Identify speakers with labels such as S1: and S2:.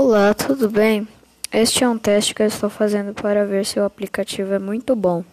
S1: Olá, tudo bem? Este é um teste que eu estou fazendo para ver se o aplicativo é muito bom.